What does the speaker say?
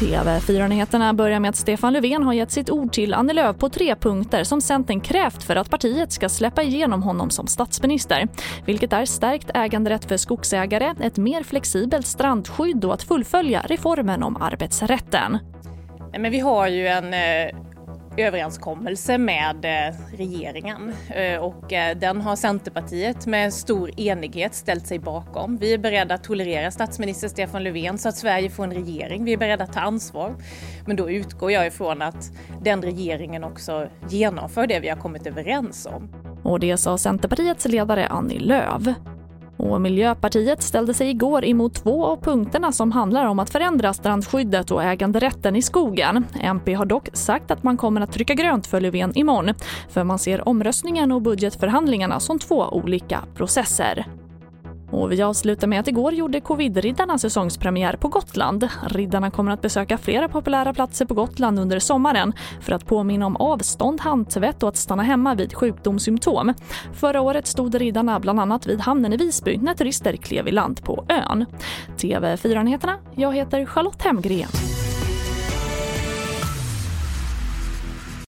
TV4-nyheterna börjar med att Stefan Löfven har gett sitt ord till Annie Lööf på tre punkter som Centern krävt för att partiet ska släppa igenom honom som statsminister. Vilket är stärkt äganderätt för skogsägare, ett mer flexibelt strandskydd och att fullfölja reformen om arbetsrätten. Men vi har ju en eh, överenskommelse med eh, regeringen eh, och eh, den har Centerpartiet med stor enighet ställt sig bakom. Vi är beredda att tolerera statsminister Stefan Löfven så att Sverige får en regering. Vi är beredda att ta ansvar. Men då utgår jag ifrån att den regeringen också genomför det vi har kommit överens om. Och det sa Centerpartiets ledare Annie Lööf. Och Miljöpartiet ställde sig igår emot två av punkterna som handlar om att förändra strandskyddet och äganderätten i skogen. MP har dock sagt att man kommer att trycka grönt för Löfven imorgon för man ser omröstningen och budgetförhandlingarna som två olika processer. Och vi avslutar med att igår gjorde Covid-riddarna säsongspremiär på Gotland. Riddarna kommer att besöka flera populära platser på Gotland under sommaren för att påminna om avstånd, handtvätt och att stanna hemma vid sjukdomssymptom. Förra året stod riddarna bland annat vid hamnen i Visby när turister klev i land på ön. TV4-nyheterna, jag heter Charlotte Hemgren.